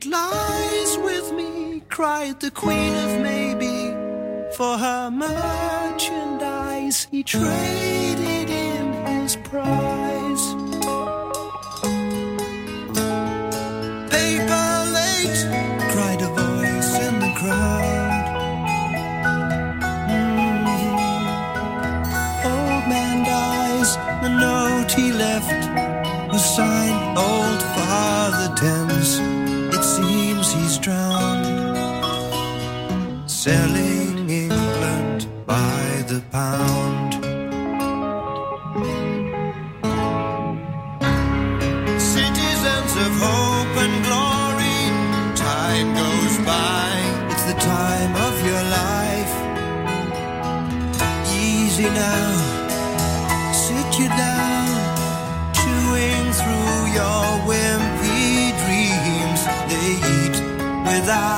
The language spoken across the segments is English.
It lies with me, cried the queen of maybe. For her merchandise, he traded in his prize. Paper late, cried a voice in the crowd. Mhm. Old man dies, the note he left was signed Old Father Thames. Selling England by the pound. Citizens of hope and glory, time goes by. It's the time of your life. Easy now, sit you down, chewing through your wimpy dreams. They eat without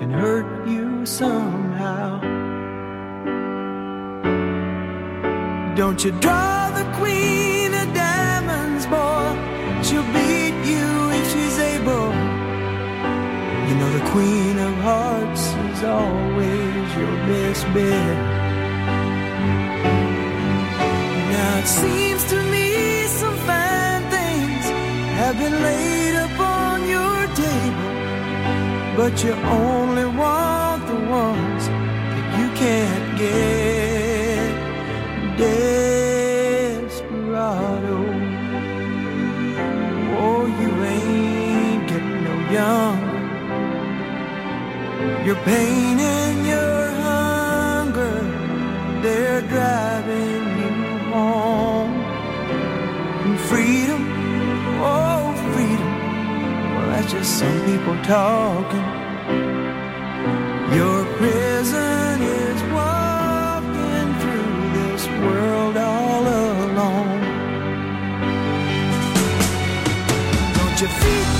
Can hurt you somehow. Don't you draw the queen of diamonds, boy? She'll beat you if she's able. You know the queen of hearts is always your best bet. Now it seems to me some fine things have been laid but you only want the ones that you can't get. Desperado, oh, you ain't getting no younger. Your pain and your hunger, they're driving you home. And freedom, oh, freedom, well, that's just some people talking. Your feet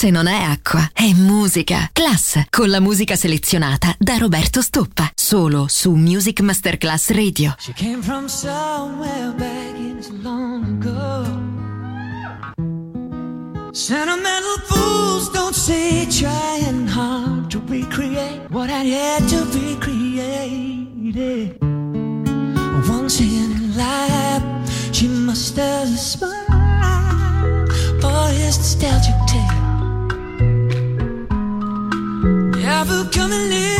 Classe non è acqua, è musica. Class, con la musica selezionata da Roberto Stoppa. Solo su Music Masterclass Radio. She came from somewhere back in so long ago. Sentimental fools don't say trying hard to recreate what had yet to be created. Once in life, she must have smiled for his nostalgic tale. Never coming near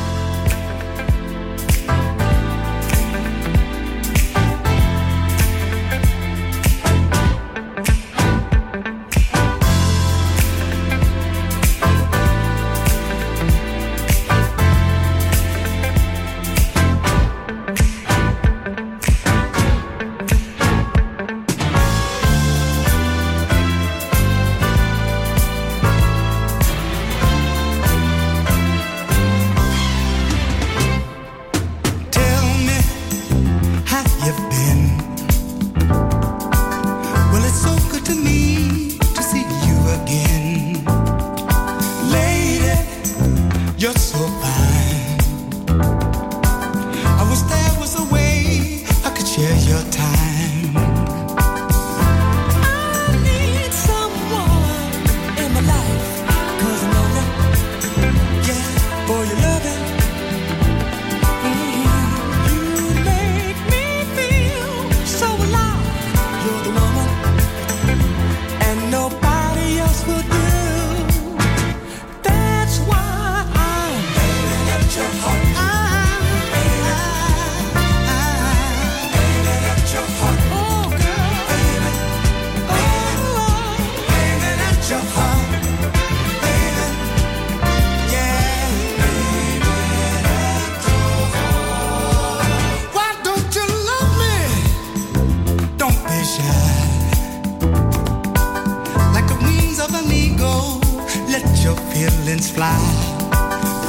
your feelings fly.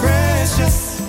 Precious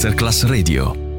Masterclass Radio.